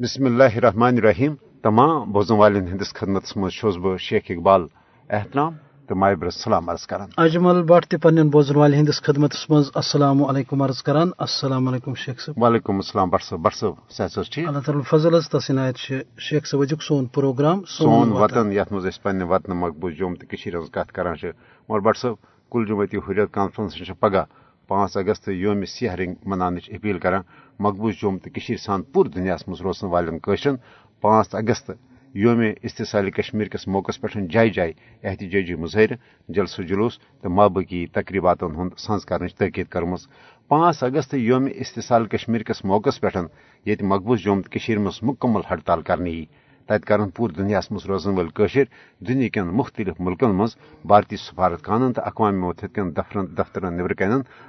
بسم اللہ الرحمن الرحیم تمام بوزن والن ہندس خدمت مز بہ شیخ اقبال احترام تو مائبر السلام عرض کران اجمل بٹ تہ بوزن والن ہندس خدمت مز السلام علیکم عرض کران السلام علیکم شیخ صاحب وعلیکم السلام بٹ صاحب بٹ صاحب صحت ٹھیک اللہ تعالی فضل اس تسنایت شیخ صاحب وجک سون پروگرام سون وطن یت مز پنہ وطن مقبوض جوم تہ کشیر ہز کت کران مگر بٹ صاحب کل جمعیتی حریت کانفرنس پگہ پانچ اگست یوم سیاہ رنگ منانچ اپیل کران۔ مقبوض جوم تو سان پور دنیا مز روزن والن قشرن پانچ اگست یوم استحصال کشمیر کس موقع پہ جائے جائے احتجاجی مظاہر، جلسہ جلوس تو مابقی تقریبات ہند سنز کر تاکید کرم پانچ اگست یوم استحصال کشمیر کس موقع پہ یہ مقبوض جوم تو مز مکمل ہڑتال کرنے تت کر پور دنیا مز روزن ول دنیا کن مختلف ملکن مز، بھارتی سفارت خانن تو اقوام متحد کن دفترن دفترن نبر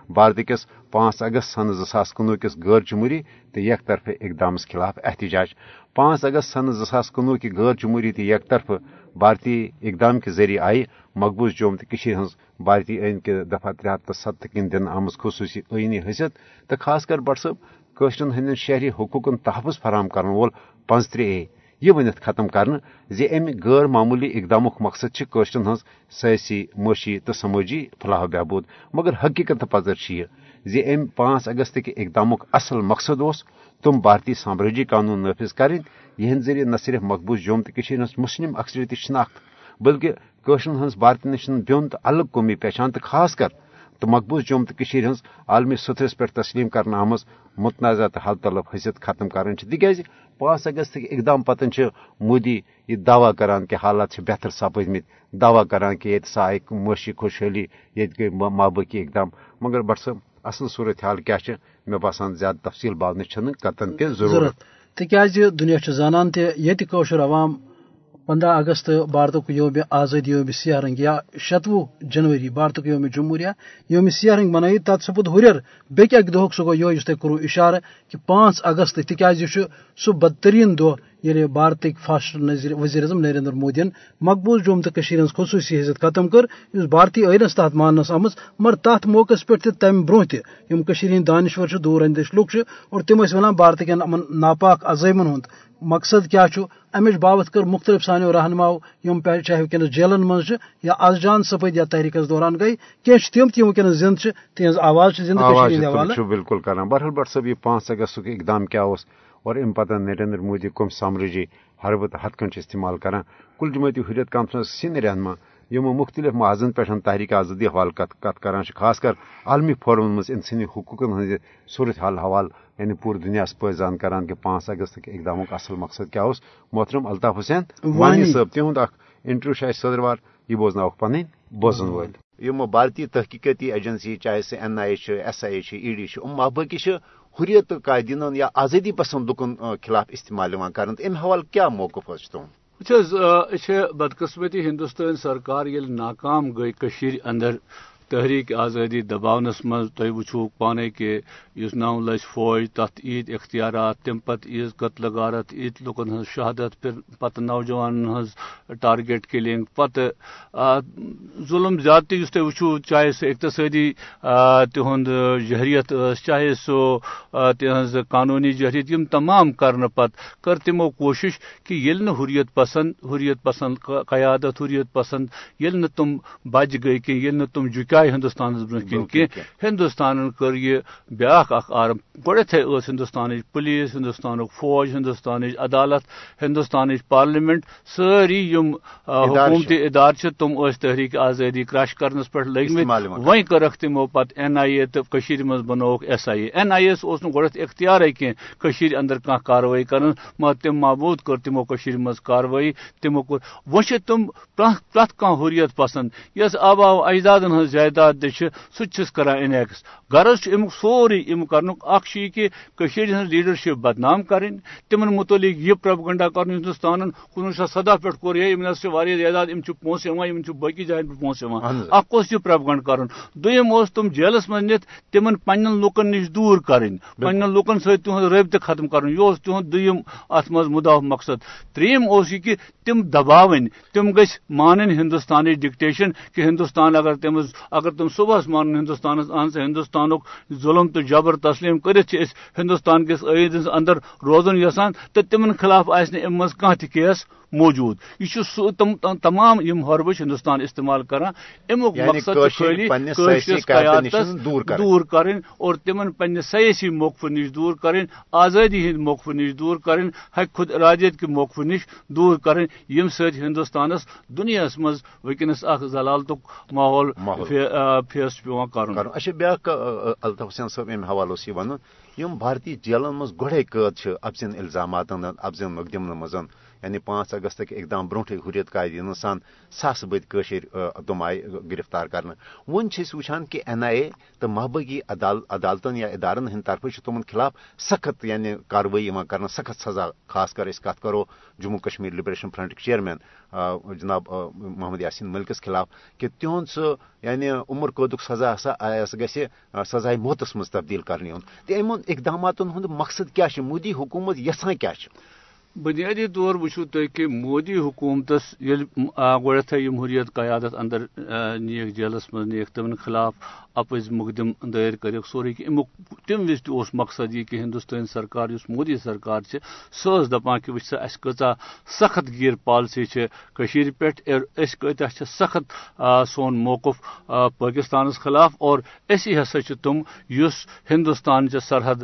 بھارت کس پانچ اگست سن زاس کنوہ کس غیر جمہوری تو یک طرف اقدام خلاف احتجاج۔ پانچ اگست سن زاس کنوہ کی غیر جمہوری تو یک طرف بھارتی اقدام کے ذریعے آئی۔ مقبوض جوم تو ہز بھارتی عین کے دفعہ ترے ہتھ ستھ کن دن آمت خصوصی عینی حیثیت تو خاص کر بٹ صب قشرن ہند شہری حقوقن تحفظ فراہم کرن وول پانچ ترے اے یہ ونت ختم کرنا زی غیر معمولی اقدام مقصد قشرن ہز سیاسی معاشی تو سماجی فلاح و بہبود۔ مگر حقیقت پذر یہ زی ام پانچ اگست کے اقدام اصل مقصد اس تم بھارتی سامراجی قانون نافذ کریں یہ ذریعے نہ صرف مقبوض جوم تو ہز مسلم اکثریتی شناخت، بلکہ قشرن ہز نشن بیون تو الگ قومی پہچان تو خاص کر تو مقبوض جوم تو ہز عالمی سترس پہ تسلیم کرنا آمز متنازع تو حل طلب حیثیت ختم کران تاز پانچ اگست اقدام پتن مودی یہ دعوی کران کہ حالات بہتر سپد مت دعوی کران کہ یہ سا آئی معاشی خوشحالی یہ گئی مابقی اقدام۔ مگر بٹ صاحب اصل صورت حال کیا مے باسان زیادہ تفصیل بالنے کتن کی ضرورت۔ تاز دنیا زانان تہ عوام پندہ اگست بھارت یوم آزادی یوم سیاہ رنگ یا شتوہ جنوری بھارت یوم جمہوریہ یوم سیاہ رنگ منائت تر سپود ہر بیک دہ سہ گو یہ تھی کرو اشارہ کہ پانچ اگست تاز یہ سہ بدترین دہ یل بھارت فاسٹ وزیر اعظم نریندر مودی مقبوض جوم تو ہز خصوصی حیثیت ختم کر اس بھارتی عینس تحت مانس آمت مگر تر موقع پہ تمہ برہ تہ دانشور دور اندیش لوگ اور تم ونان بھارت کن ناپاک عزائمن ہند۔ مقصد کیا امچ بابت کر مختلف سانو رہنماؤ یم چاہے ونکس جیلن مز یا از جان سپد یا تحریکس دوران گئی کی تم تم ونکس زند تہذ آواز زند بالکل کران۔ بہرحال بٹ صاحب یہ پانچ اگست اقدام کیا اور ام پتہ نریندر مودی کم سامرجی حربت ہتھ کن استعمال کران کل جمعیتی حریت کانفرنس سین رہنما یم مختلف معذن پہ تحریک آزادی حوالہ کت کران خاص کر عالمی فورمن مز انسانی حقوقن ہند صورت حال حوالہ یعنی پور دنیا پہ کران کہ پانچ اگست کے اقدام اصل مقصد کیا اس؟ محترم الطاف حسین وانی صاحب تہد اخ انٹرویو شاید صدروار یہ بوزن پن بوزن ول یم بھارتی تحقیقاتی ایجنسی چاہے سہ N I A S I A E D باقی حریت قائدین یا آزادی پسند لکن خلاف استعمال کر حوالہ کیا موقف یہ اچھا، بدقسمتی ہندوستان سرکار یل ناکام گئی اندر تحریک آزادی دباونس مز تھی وچو پانے کہ اس نو لچ فوج تت عید، اختیارات، تم پتہ عید قتل غارت، عید لکن ہز شہادت، پھر پتہ نوجوان ہز ٹارگیٹ کلنگ، پتہ ظلم زیادتی اس تھی وچو چاہے سہ اقتصادی تہد جہریت چاہے سہ تہذ قانونی جہریت، یم تمام کرنے پت کر تمو کوشش کہ یل نہ حریت پسند حریت پسند، قیادت، حریت پسند یل نہ تم بج گئی کہ یل نہ تم جکا چاہے ہندوستان برہ کن کی ہندوستان کر یہ بیاق اخ آرم گۄڈتھے ٲس ہندوستانٕچ پُلیٖس ہندوستانُک فوج ہندوستانٕچ عدالت ہندوستانٕچ پارلیمنٹ سٲری یِم حکوٗمتی ادارٕ تِم ٲسۍ تحریٖک آزٲدی کرٛش کرنس پٮ۪ٹھ لٔگمٕتۍ وۄنۍ کٔرکھ تِمو پتہٕ این آئی اے کٔشیٖرِ منٛز بنووُکھ S I a N I اے گۄڈٕنیتھ اختیارے کینٛہہ کٔشیٖرِ اندر کانٛہہ کاروٲیی کرن۔ مگر تِم مابوٗد کٔر تِمو کٔشیٖرِ منٛز کاروٲیی تِمو کوٚر چھِ تِم پرٛٮ۪تھ کانٛہہ حُریت پسنٛد۔ یۄس آبا و اجدادن ہٕنٛز جائیداد تہِ تہِ چھِس کران انیکس۔ غرض امیُک سورُے امیُک کرنُک کہِ کشیر لیڈرشپ بدنام کریں تم متعلق یہ پروپگنڈا کر ہندوستان کنوہ شیت سدہ پہ کور ہے یم زیادہ ام پونس باقی جائن پہ پونس اخ یہ پروپگنڈ کر دم تم جیلس من نت تم پن لکن نش دور کریں پن لکن ست تہد رابطہ ختم کر یہ تہد دم ات مز مداح مقصد۔ تریم یہ کہ تم دباون تم گھ مان ہندوستان ڈکٹیشن کہ ہندوستان اگر تم اگر تم صبح مان ہندوستان اہن سا ہندوستان ظلم تو جبر تسلیم کرت ہندوستان کس عید اندر روزن یسان تو تمن خلاف آس مز کھانا موجود۔ یہ سہ تمام یم حربش ہندوستان استعمال کران امیک مقصد قیادت دور کریں اور تمن پنہ سیاسی موقف نش دور کریں آزادی ہند موقف نش دور کریں حق خود ارادیت کے موقف نش دور کریں یم ست ہندوستانس دنیا مز ونکس اخ ضلالت ماحول فیس پیوان کرن۔ اچھا بیاکھ الطاف حسین صاحب امہ حوالہ ون یم بھارتی جیلن مز گۄڈے قٲد ابزن الزاماتن ابزن مقدمن مز یعنی پانچ اگست اقدام برونٹے حریت قائدین سان ساس بد تم آئی گرفتار کرنا ون وچان کہ این آئی اے تو محبگی عدالتن یا ادارن ہند طرف تمن خلاف سخت یعنی کاروی کرنا سخت سزا، خاص کر اس کت کرو Jammu Kashmir liberation front chairman جناب محمد یاسین ملکس خلاف کہ تہد سہ یعنی عمر قدک سزا ہسا گھِ سزائے موتس مز تبدیل کرنے تو ام اقدامات ہند مقصد کیا مودی حکومت یسان کیا بنیادی طور وچو تھی کہ مودی حکومتس گۄڈتھے حریت قیادت اندر نیک جیلس من نیک تمن خلاف اپز مقدم دائر کر سوری کہ امیک تم وز تہ مقصد یہ کہ ہندوستان سرکار اس مودی سرکار سہ دپان کہ وچ سا اس کتا سخت گیر پالسی کشیر پہ اس کتا سخت سون موقف پاکستانس خلاف اور اسی ہسا تم اس ہندوستان چہ سرحد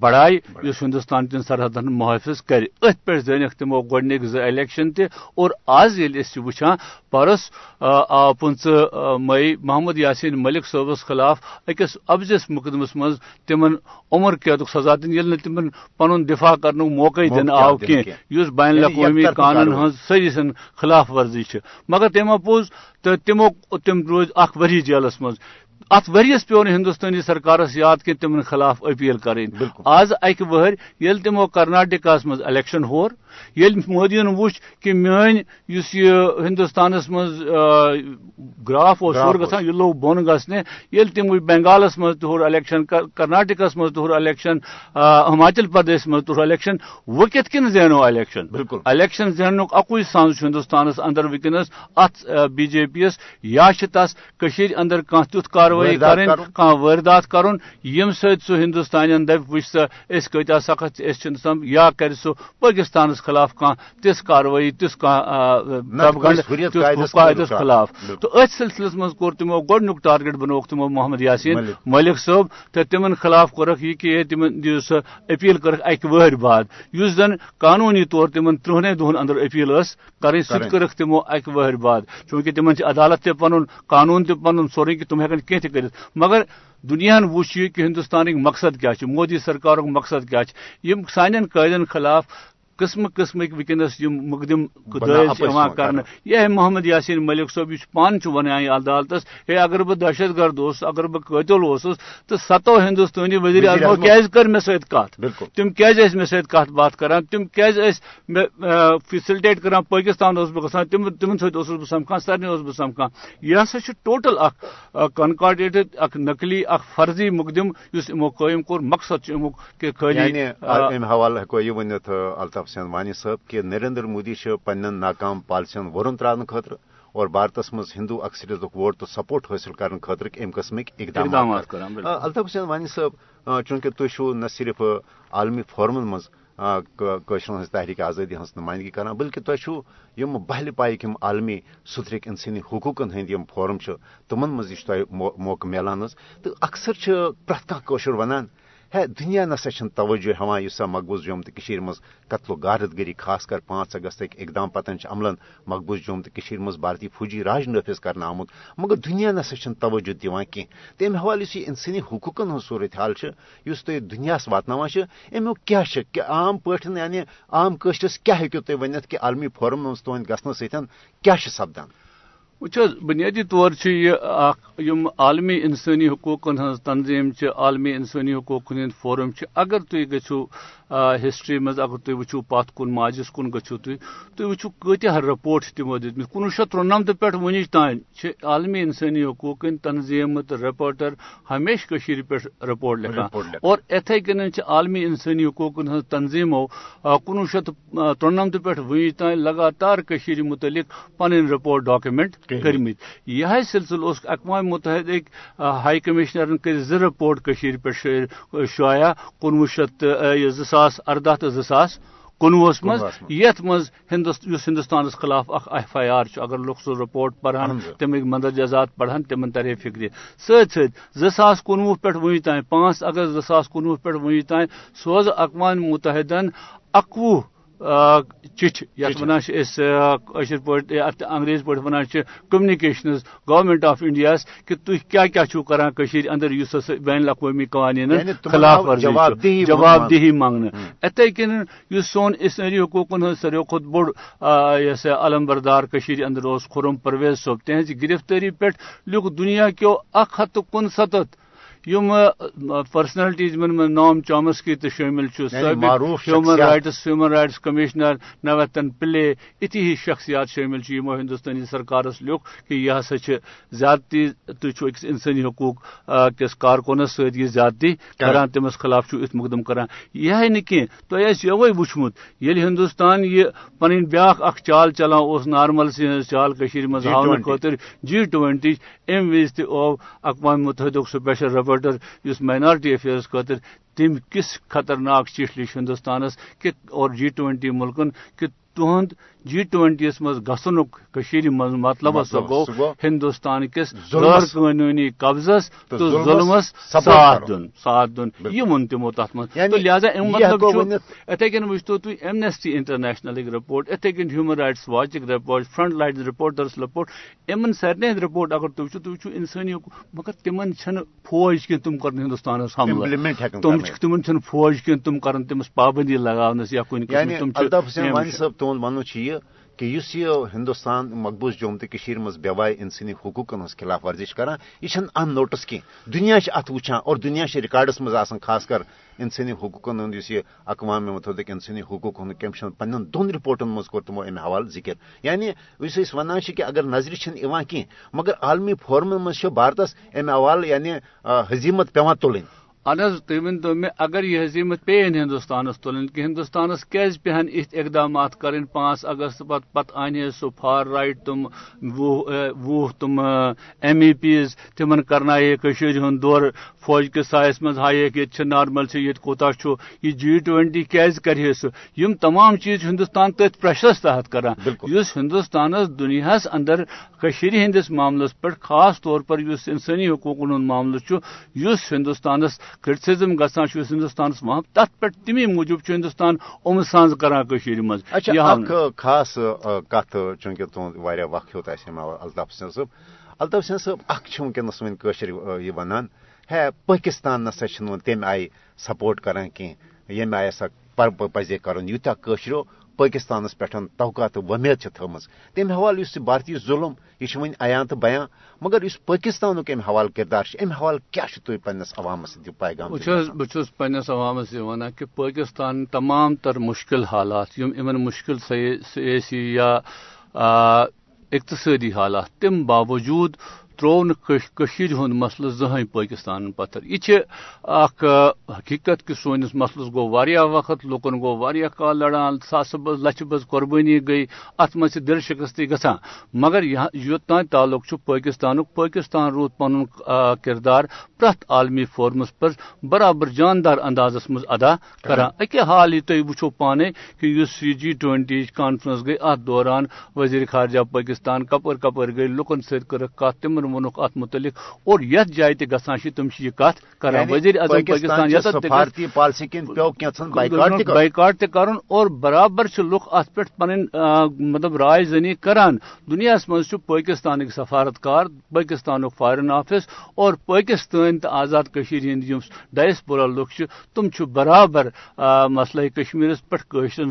بڑائے اس ہندوستان چن سرحدن محافظ کر ات پہ زینک تمو گۄڈنِکۍ زٕ الیکشن تہِ اور آز ییٚلہِ أسۍ وٕچھان پرس آو پٕنژٕ مئی محمد یاسین ملک صٲبس خلاف أکِس ابزس مقدمس منٛز تِمن عمر قیدُک سزا دِنہٕ ییٚلہِ نہٕ تِمن پنُن دفاع کرنُک موقعے دِنہٕ آو کینٛہہ یُس بین الاقوٲمی قانون ہٕنٛز سٲری خلاف ورزی چھِ۔ مگر تٔمۍ پوٚز تہٕ تِمو تِم روزِ اکھ ؤری جیلس منٛز۔ ات ورس پیو ہندوستانی سرکارس یاد کہ تمن خلاف اپیل کریں۔ آز اکہ ور یل تمو کرناٹکہ مز الیکشن ہور یل مودین وچ کہ میان اس یہ ہندوستانس مز گراف ہور گژھان یہ لوگ بون گھنے یل تم بنگالس مز تہور الیکشن کرناٹکس مز تہور الیکشن ہماچل پردیش مز تہور الیکشن وہ کت کن زینو الیکشن؟ بالکل۔ الیکشن زینک اکوئی سانس ہندوستانس اندر ونکس ات بی جے پی یس یا تس اندر کھانا تیت کاروٲیی کریں کھانا واردات کرن یم ست سہ ہندوستان دپ وچ سا اس کتیا سخت اس سم یا کر سہ پاکستانس خلاف کھانا تس کاروٲیی تس قاعدس خلاف۔ تو ات سلسلس مز کور تمو گۄڈنیُک ٹارگیٹ بنوک تمو محمد یاسین ملک۔ صٲب تو تمن خلاف کورکھ یہ کہ تمن دِیو سہ اپیل کرکھ اکہ وہر بعد۔ اس زن قانونی طور تمن ترہنے دہن اندر اپیل ٲس کرٕنۍ سُہ تہِ کٔرٕکھ تمو اکہ وہر بعد۔ چونکہ تمن عدالت تہ پنن قانون تہ پنن سورُے کہ تم ہیکن کینٛہہ مگر دنیا وچ کہ ہندوستان مقصد کیا مودی سرکار مقصد کیا سان سانین خلاف قسم قسمک ونکس مقدم کر یہ محمد یاسین ملک صٲب یہ پان ونان عدالتس۔ ہے اگر بہ دہشت گرد اس اگر بہ قتل اوسس تو ستو ہندوستانی وزیر اعظم کیاز کر مے سۭتۍ کتھ تم کیاز ٲسۍ مے سۭتۍ کتھ باتھ کران۔ تم کیاز ٲسۍ فیسلٹیٹ کران۔ پاکستان اوسُس بہٕ گژھان تم تمن سۭتۍ اوسُس بہٕ سمکھان سارنٕے اوسُس بہٕ سمکھان۔ یہ ہسا چھُ ٹوٹل اکھ کنکاڈیٹڈ اکھ نقلی اکھ فرضی مقدم یُس یِمو قٲیِم کوٚر مقصد چھُ امیُک کہ خٲلی حوالہٕ ہٮ۪کو یہِ الطاف حسین وانی صٲب کہ نریندر مودی پن ناکام پالسین ورن تران خاطر اور بھارتس مز ہندو اکثریت ووٹ تو سپورٹ حاصل کرنے خاطر ام قسمک اقدامات الطاف حسین وانی صاحب چونکہ تھی نہ صرف عالمی فورمن مز ہز تحریک آزادی ہز نمائندگی کران بلکہ تھی بہل پائک عالمی سترک انسانی حقوقن ہند فورم تمن مز موقع ملان تو اکثر پریت کھانا ونان ہے دنیا نسا توجہ ہاں اس مقبوض جوم تو مز قتل و غارت گری، خاص کر پانچ اگست اقدام پتن عملن مقبوض جوم تو مز بھارتی فوجی راج نافذ کرنا آمت مگر دنیا نسا توجہ دان کی۔ تمہ حوالہ یہ انسانی حقوقن ہند صورت حال اس تھی دنیا واتن امیک کیا عام پہ یعنی عام قشرس کیا ہوں تھی ورنت کہ عالمی فورم مز تہد گھنہ کیا سپدان؟ وچ بنیادی طور یہ عالمی انسانی حقوقن ہز تنظیم عالمی انسانی حقوق ہند فورم اگر تھی گھو ہسٹری مز اگر تھی وچو پت کن ماجس کن گھو تھی تھی وچو کتہ رپورٹ تمو دت کنوہ شیت ترنمت پہ ونچ تان عالمی انسانی حقوق تنظیم رپورٹر ہمیشہ پہ رپورٹ لکھان۔ اور اتھے کن عالمی انسانی حقوق ہز تنظیمو کنوہ شیت ترنمت پہ ونچ تان لگاتار متعلق پن رپورٹ ڈاکومنٹ کرمت یہ سلسلہ اس اقوام متحدہ ہائی کمشنرن کر زٕ رپورٹ پہ شائع کنوہ شیت زاس اردہ تو زاس کنوہس مز یت مز ہندوستان خلاف اخ ایف آئی آر اگر لوگ سہ رپورٹ پڑھان تمیک مندرجات پڑھان تمن ترے فکر۔ ست زاس کنوہ پہ ون تین پانچ اگست زاس کنوہ پہ ون تین سوز اقوام متحدن اکوہ چٹھ یت ونانشر پہ انگریز پہ ونان کمنکیشنز گورنمنٹ آف انڈیا کہ تھی کیا کیا چھو کران کشیر اندر اس بین الاقوامی قوانین یعنی خلاف ورزی جواب دہی مانگنے اتھے کن سون اسنری حقوقن ہند ساروی کھت بوڑ یس علم بردار کشیر اندر اس خرم پرویز صوب تہذ گرفتاری پہ لیوک دنیا کیو اک ہتھ کن ستھ یم پرسنلٹیز من من نام چامسکی تو شامل human rights human rights commissioner Nutan پلے اتھی ہی شخصیات شامل یمو ہندوستانی سرکارس لیوک کہ یہ ہسا زیادتی تھی اکس انسانی حقوق کس کارکنس ست یہ زیادتی کران تمس خلاف ات مقدم کران. یہ نی تہ یوے وچمت یل ہندوستان یہ پن بیاق اخ چال چلان اس نارمل سی چال مز ہاؤن خاطر جی ٹوینٹی ام وز تہ اقوام متحدہ سپیشل ربر رپورٹر اس مائنارٹی افیئرس خاطر تم کس خطرناک چیٹ لی ہندوستانس کہ اور جی ٹوینٹی ملکن کہ تہد جی ٹوینٹی یس مز گھن مطلب سا گو ہندوستان کس غیر قانونی قبضس تو ظلمس ساتھ دن ساتھ دن یہ ون تمو تر مطلب لہذا ام مطلب اتھے کن وچتو تھی ایمنیسٹی انٹرنیشنل رپورٹ اتھے کن human rights watch report front line reporters report امن سارے ہند رپورٹ اگر تھی وچو تھی وچو انسانی مگر تمن چھ فوج کی تم کر ہندوستان حملہ۔ تم فوج کی تم کر تمس پابندی لگاونس یا کن تہد ون یہ کہ اس یہ ہندوستان مقبوض جوم تو مز بیوائے انسانی حقوق ہز خلاف ورزش کران، یہ ان نوٹس کی دنیا ات وچان اور دنیا ریکارڈس مز آسان، خاص کر انسانی حقوقن ہند اس اقوام متحدہ انسانی حقوق ہند کمیشن پن دون رپورٹن مز کور تمو ام حوالہ ذکر۔ یعنی اس ونان کہ اگر نظر چھ کی مگر عالمی فورمن مز بھارتس ام حوالہ یعنی حزیمت پیوان تلن تھی ؤنتو مےٚ اگر یہ حضیمت پین ہندوستانس تلن کہ ہندوستانس کیازِ پہن اتھ اقدامات کرن پانچ اگست پتہ پتہ ان سہ فار رائٹ تم وُہ تم ایم ای پیز تمن کرنائے ہند دور فوج کس سایس مز ہائیک یہ نارمل سے یہ کوتا یہ جی ٹوینٹی کیازِ کرے سہ یم تمام چیز ہندوستان تھی پریشرس تحت کران اس ہندوستانس دنیا اندر ہندس معاملس پہ خاص طور پر اس انسانی حقوق ہند معاملہ اس ہندوستانس کرٹسزم گسان ہندوستان وہاں تر پہ تمی موجود ہندوستان ام سانز کران مز خاص کت چونکہ تہد وقت ہوتا الطاف حسین صاحب الطاف حسین صاحب اخ ونکس ون یہ ونان۔ ہے پاکستان نسا تمہ آئی سپورٹ کران کی یم آئی ہسا پزے کرن۔ یوتہ قشرو پاکستانس پہ توقع تو ومید تم حوالہ اس بھارتی ظلم یہ ون عیاں تو بیاں مگر اس پاکستان ام حوالہ کردار ام حوالہ کیا تھی پنس عوامس پیغام بہت پنس عوامس یہ ونان کہ پاکستان تمام تر مشکل حالات یم ان مشکل سیاسی یا اقتصادی حالات تم باوجود ترو نشید ہند مسل زہن پاکستان پتھر۔ یہ حقیقت کہ سونس مسلس گو وقت لکن گو کال لڑان ساس بز لچھ بز قربانی گئی ات مز دل شکستی گھان مگر یوتان تعلق پاکستان پاکستان رود پن کردار پریت عالمی فورمس پر برابر جاندار اندازس مز ادا کران اکہ حال یہ تھی وچو پانے کہ اس یہ جی ٹوینٹی کانفرنس گئی ات دوران وزیر خارجہ پاکستان کپر کپر گئی لکن ست کر کت تم وونک ات متعلق اور یت جائے تہ گھان تم یہ کت کر یعنی وزیر اعظم پاکستان بائیکاٹ تہ کرن اور برابر لوگ ات پہ پن مطلب رائے زنی کران۔ دنیا مز پاکستان سفارت کار پاکستان فارن آفس اور پاکستان تو آزاد ہند ڈائسپورا لوگ تم برابر مسئلہ کشمیرس پہ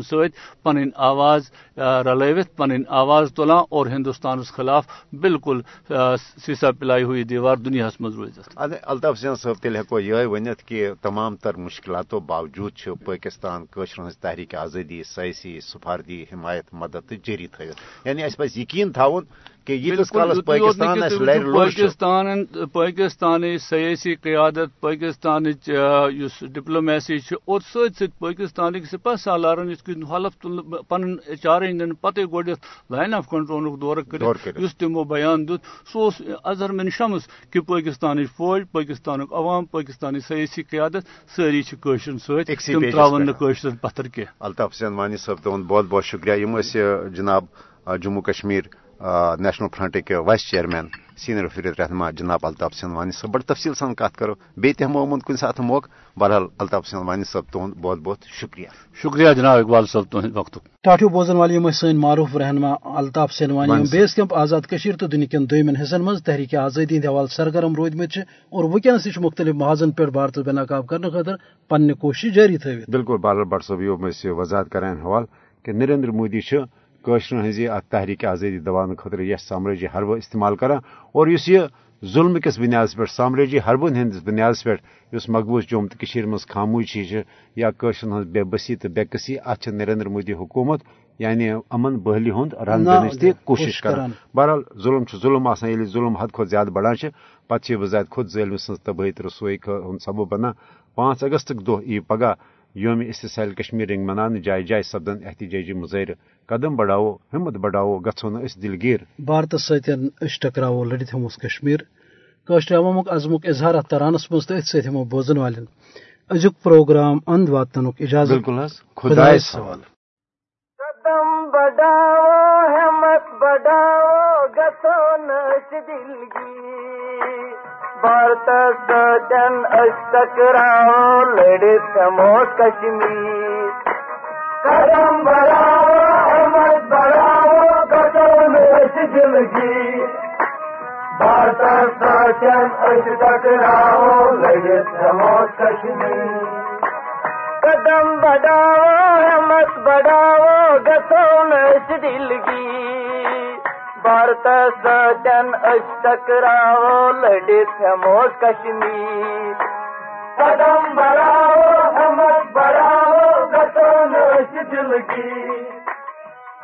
ست پن آواز رلوت پن آواز تلان اور ہندوستان خلاف بالکل سیسا پلائی ہوئی دیوار دنیا مز روز الطاف حسین صاحب تیل ہیکو یہ ونت کہ تمام تر مشکلاتوں باوجود پاکستان قشر ہز تحریک آزادی، سیاسی سفارتی حمایت، مدد جاری تھوت یعنی اس پہ یقین تھاون کہ پاکستان پاکستان پاکستان سیاسی قیادت پاکستان ڈپلومیسی اور ست ست پاکستان سپہ سالارن اس حلف پن چارے دن پتہ گوڑ لائن آف کنٹرول دور کر تمو بیان دت۔ سہ اظہر من شمس کہ پاکستان فوج پاکستان عوام پاکستانی سیاسی قیادت ساری قشر ستم ترا قشر پتھر کی الطاف حسین وانی صاحب تہد بہت بہت شکریہ۔ جناب جموں کشمیر نیشنل فرنٹ کے وائس چیئرمین سینئر فرید رہنما جناب الطاف سنوانی صاحب بڑی تفصیل سان کت کرو۔ بیت ہم عموماً کن سات موقع بہرحال الطاف سنوانی صاحب تہد بہت بہت شکریہ۔ شکریہ جناب اقبال صاحب تہد وقت۔ ٹاٹو بوزن والے سن معروف رہنما الطاف سنوانی بیس کیمپ آزاد کشیر تو دنیا کن دومن حصن مز تحریک آزادی ہند حوالہ سرگرم رود مت اور ونکس یہ مختلف محاذن پہ بھارت بے نقاب کرنے خاطر پنہ کوشش جاری تھوت بالکل بہرحال بٹ صاحب یہ وضاحت کران حوالہ کہ نریندر مودی قشر ہز ات تحریک آزادی دبان خاطر یہ سامراجی حربہ استعمال کران اور اس یہ ظلم کس بنیاد پہ سامراجی حربن ہندس بنیاد پہ اس مقبوض جوم تو مز خاموشی یا قشر ہز بے بسی تو بے قسی ات نریندر مودی حکومت یعنی امن بحلی ہند رنگ دنچ تہ کوشش کران۔ بہرحال ظلم ظلم آسان یل ظلم حد کھت زیادہ بڑھان پتہ بزاد خود ظلم سن تباہی تو رسوئی ہند سبب بنان۔ پانچ اگست دہ ای پگہ یوم استحصال کشمیر رنگ منانے جائے جائے سپدن احتجاجی مظاہرہ قدم بڑھاو ہمت بڑھاو گھو نا اس دلگیر. بھارت ستین ٹکراو لڑت ہموس کشمیر. کشر عوامک عزمک اظہار ات ترانس مز تو ات ہمو بوزن والن. ازیک پروگرام اند واتن اجازت. بالکل خدا سوال. قدم بڑھاو ہمت بڑھاو گھو نس دلگیر بھارت سجن اس ٹکراو لڑت ہموس کشمیر۔ قدم بڑھاؤ احمد بڑھاؤ قدم زندگی بھارت سوچن اس ٹکراؤ لگے سمو کشمیر۔ بڑھاؤ احمد بڑھاؤ گسون اس دلگی بھارت سوچن اس ٹکراؤ لڑے سمو کشمیر۔ قدم بڑھاؤ احمد بڑھاؤ دل کی۔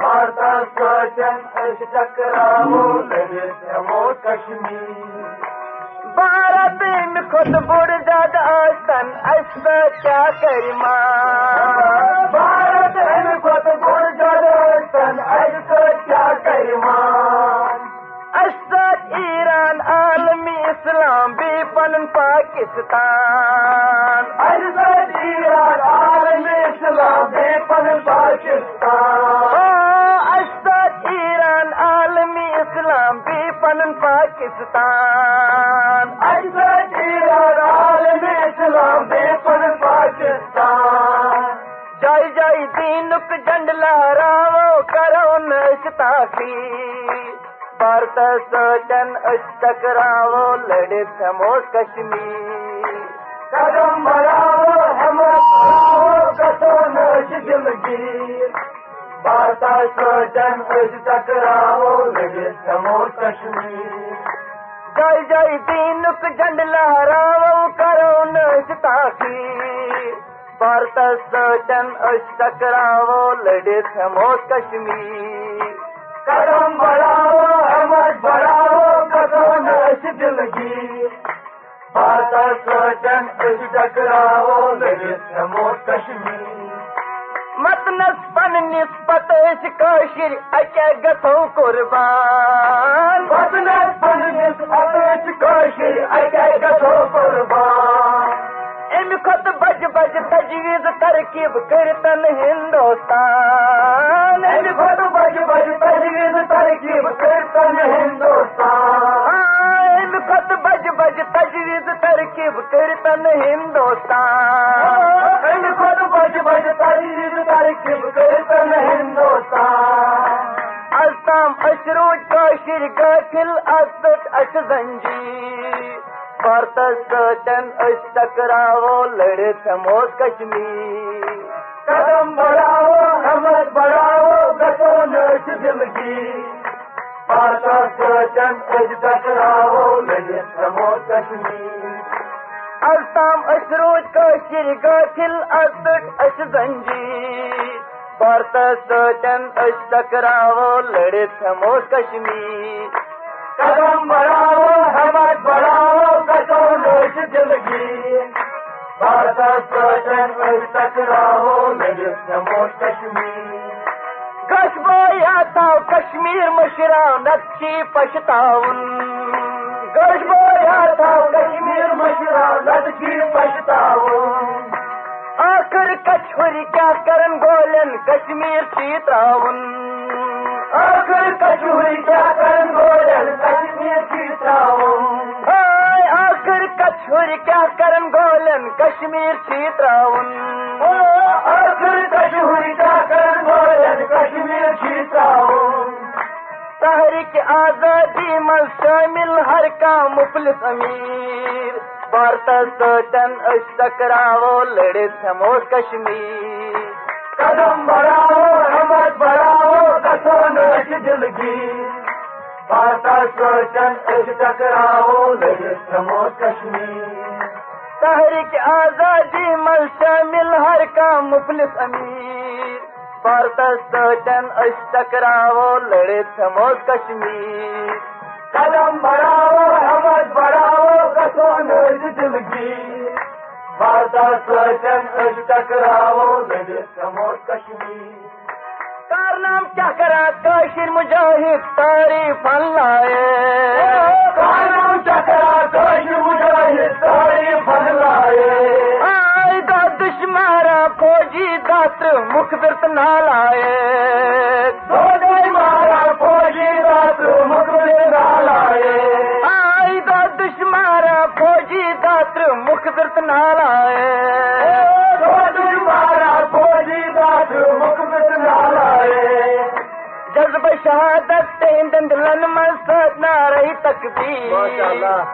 مارتا سوچن اس ٹکراؤ لگے کشمیر۔ بھارت خود بڑ زیادہ تن اس کیا کری بھارت ان خود بڑ زیادہ تن اس کیا کری اسد ایران عالمی اسلام بھی پن پاکستان۔ اسد ایران عالمی اسلام بھی پن پاکستان۔ پاکستان۔ جائی جائی دینک ڈنڈ لہراو کرو نش تاخیر بھارت سوچن ٹکراو لڑے تھمو کشمیر۔ قدم بڑھاؤ ہم کسو دلگیر بھارت سوچن اس ٹکراو لڑے تھمو کشمیر۔ جائی جائی دینک جنڈ لہراو کرو نش تاخیر۔ بھارت سوچن اس ٹکراو لڑے تھمو کشمیر۔ قدم بڑھاؤ احمد بڑھاؤ قدم اس دلگی بات سوچن اس ٹکراؤ، لگے سمو کشمیر۔ مت نسپن نسبت اس کاشر اکے گتو قربان۔ مت نسپن نسبت اس کاشر اکے گتو قربان۔ ام خط بج بج تجویز ترکیب کرتن ہندوستان۔ ام خط بج بج تجویز ترکیب کرتن ہندوستان۔ ام خط بج تجویز ترکیب کرتن ہندوستان۔ خط بج بج تجویز ترکیب کرتن ہندوستان۔ التام اشروج کاشر گافل ازت اش زنجیر۔ بھارت سوچن اس ٹکراو لڑے تھمو کشمیر۔ قدم ہمت بڑھاؤ گسو نش دلگی از تام أسۍ روٗدۍ کٲشِر گٲفِل از دٔٹ أسۍ زنجیٖر بھارتس سۭتٮ۪ن أسۍ ٹکراوو لٔڑِتھ ہٮ۪مو قدم بڑھاو ہمت بڑھاو گژھو نٔچھ دِلگیٖر بھارتس سۭتٮ۪ن أسۍ ٹکراوو لٔڑِتھ ہٮ۪مو کشمیٖر گژھ بویا تھاو کشمیٖر مٔشراو نتہٕ چھی پشتاوُن گژھ بویا تھاو کشمیٖر مٔشراو نتہٕ آخر کچھوری کیا کرن گولن کشمیر چی تراون آخر کچھوری کیا کرن گولن کشمیر چی تراون ہائے، آخر کچھوری کیا کرن گولن کشمیر چی تراون آخر کچھوری کیا کرن کشمیر چی تراون تحریک آزادی من شامل ہر کا مفلس امیر۔ بھارتس سۭتٮ۪ن أسۍ ٹکراوو لٔڑِتھ ہٮ۪مو کشمیٖر۔ قدم بڑھاو، ہمت بڑھاو گژھو نہٕ أسۍ دِلگیٖر بھارتس سۭتٮ۪ن أسۍ ٹکراوو لٔڑِتھ ہٮ۪مو کشمیٖر۔ تحریک آزادی منٛز شٲمِل ہر کانٛہہ مُفلِس أمیٖر بھارتس سۭتٮ۪ن أسۍ ٹکراوو لٔڑِتھ ہٮ۪مو کشمیٖر. قدم بڑھاو ہمت بڑھاو گژھو نٔزۍ دِلگیٖر بھارتس سۭتٮ۪ن أسۍ ٹکراوو لٔڑِتھ ہٮ۪مو کشمیٖر. کارنام کیٛاہ کران کٲشِر مُجاہِد تعریٖف لایے کارنام کیٛاہ کران کٲشِر مُجاہِد تعریٖف لایے فوجی داتر مُخبر تہٕ نالایے دۄدے مارا فوجی دۄہ دُشمارا فوجی داتر مُخبر تہٕ نالایے دُشمارا فوجی داتر مُخبر تہٕ نالایے جذبہ شہادت تقبیر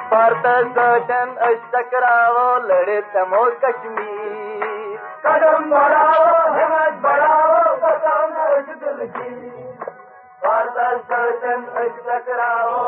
بھارتس سۭتٮ۪ن أسۍ ٹکراوو لٔڑِتھ ہٮ۪مو کشمیٖر قدم بڑھاؤ ہمت بڑھاؤ گژھو نہٕ أسۍ دِلگیٖر بار سۭتٮ۪ن أسۍ ٹکراوو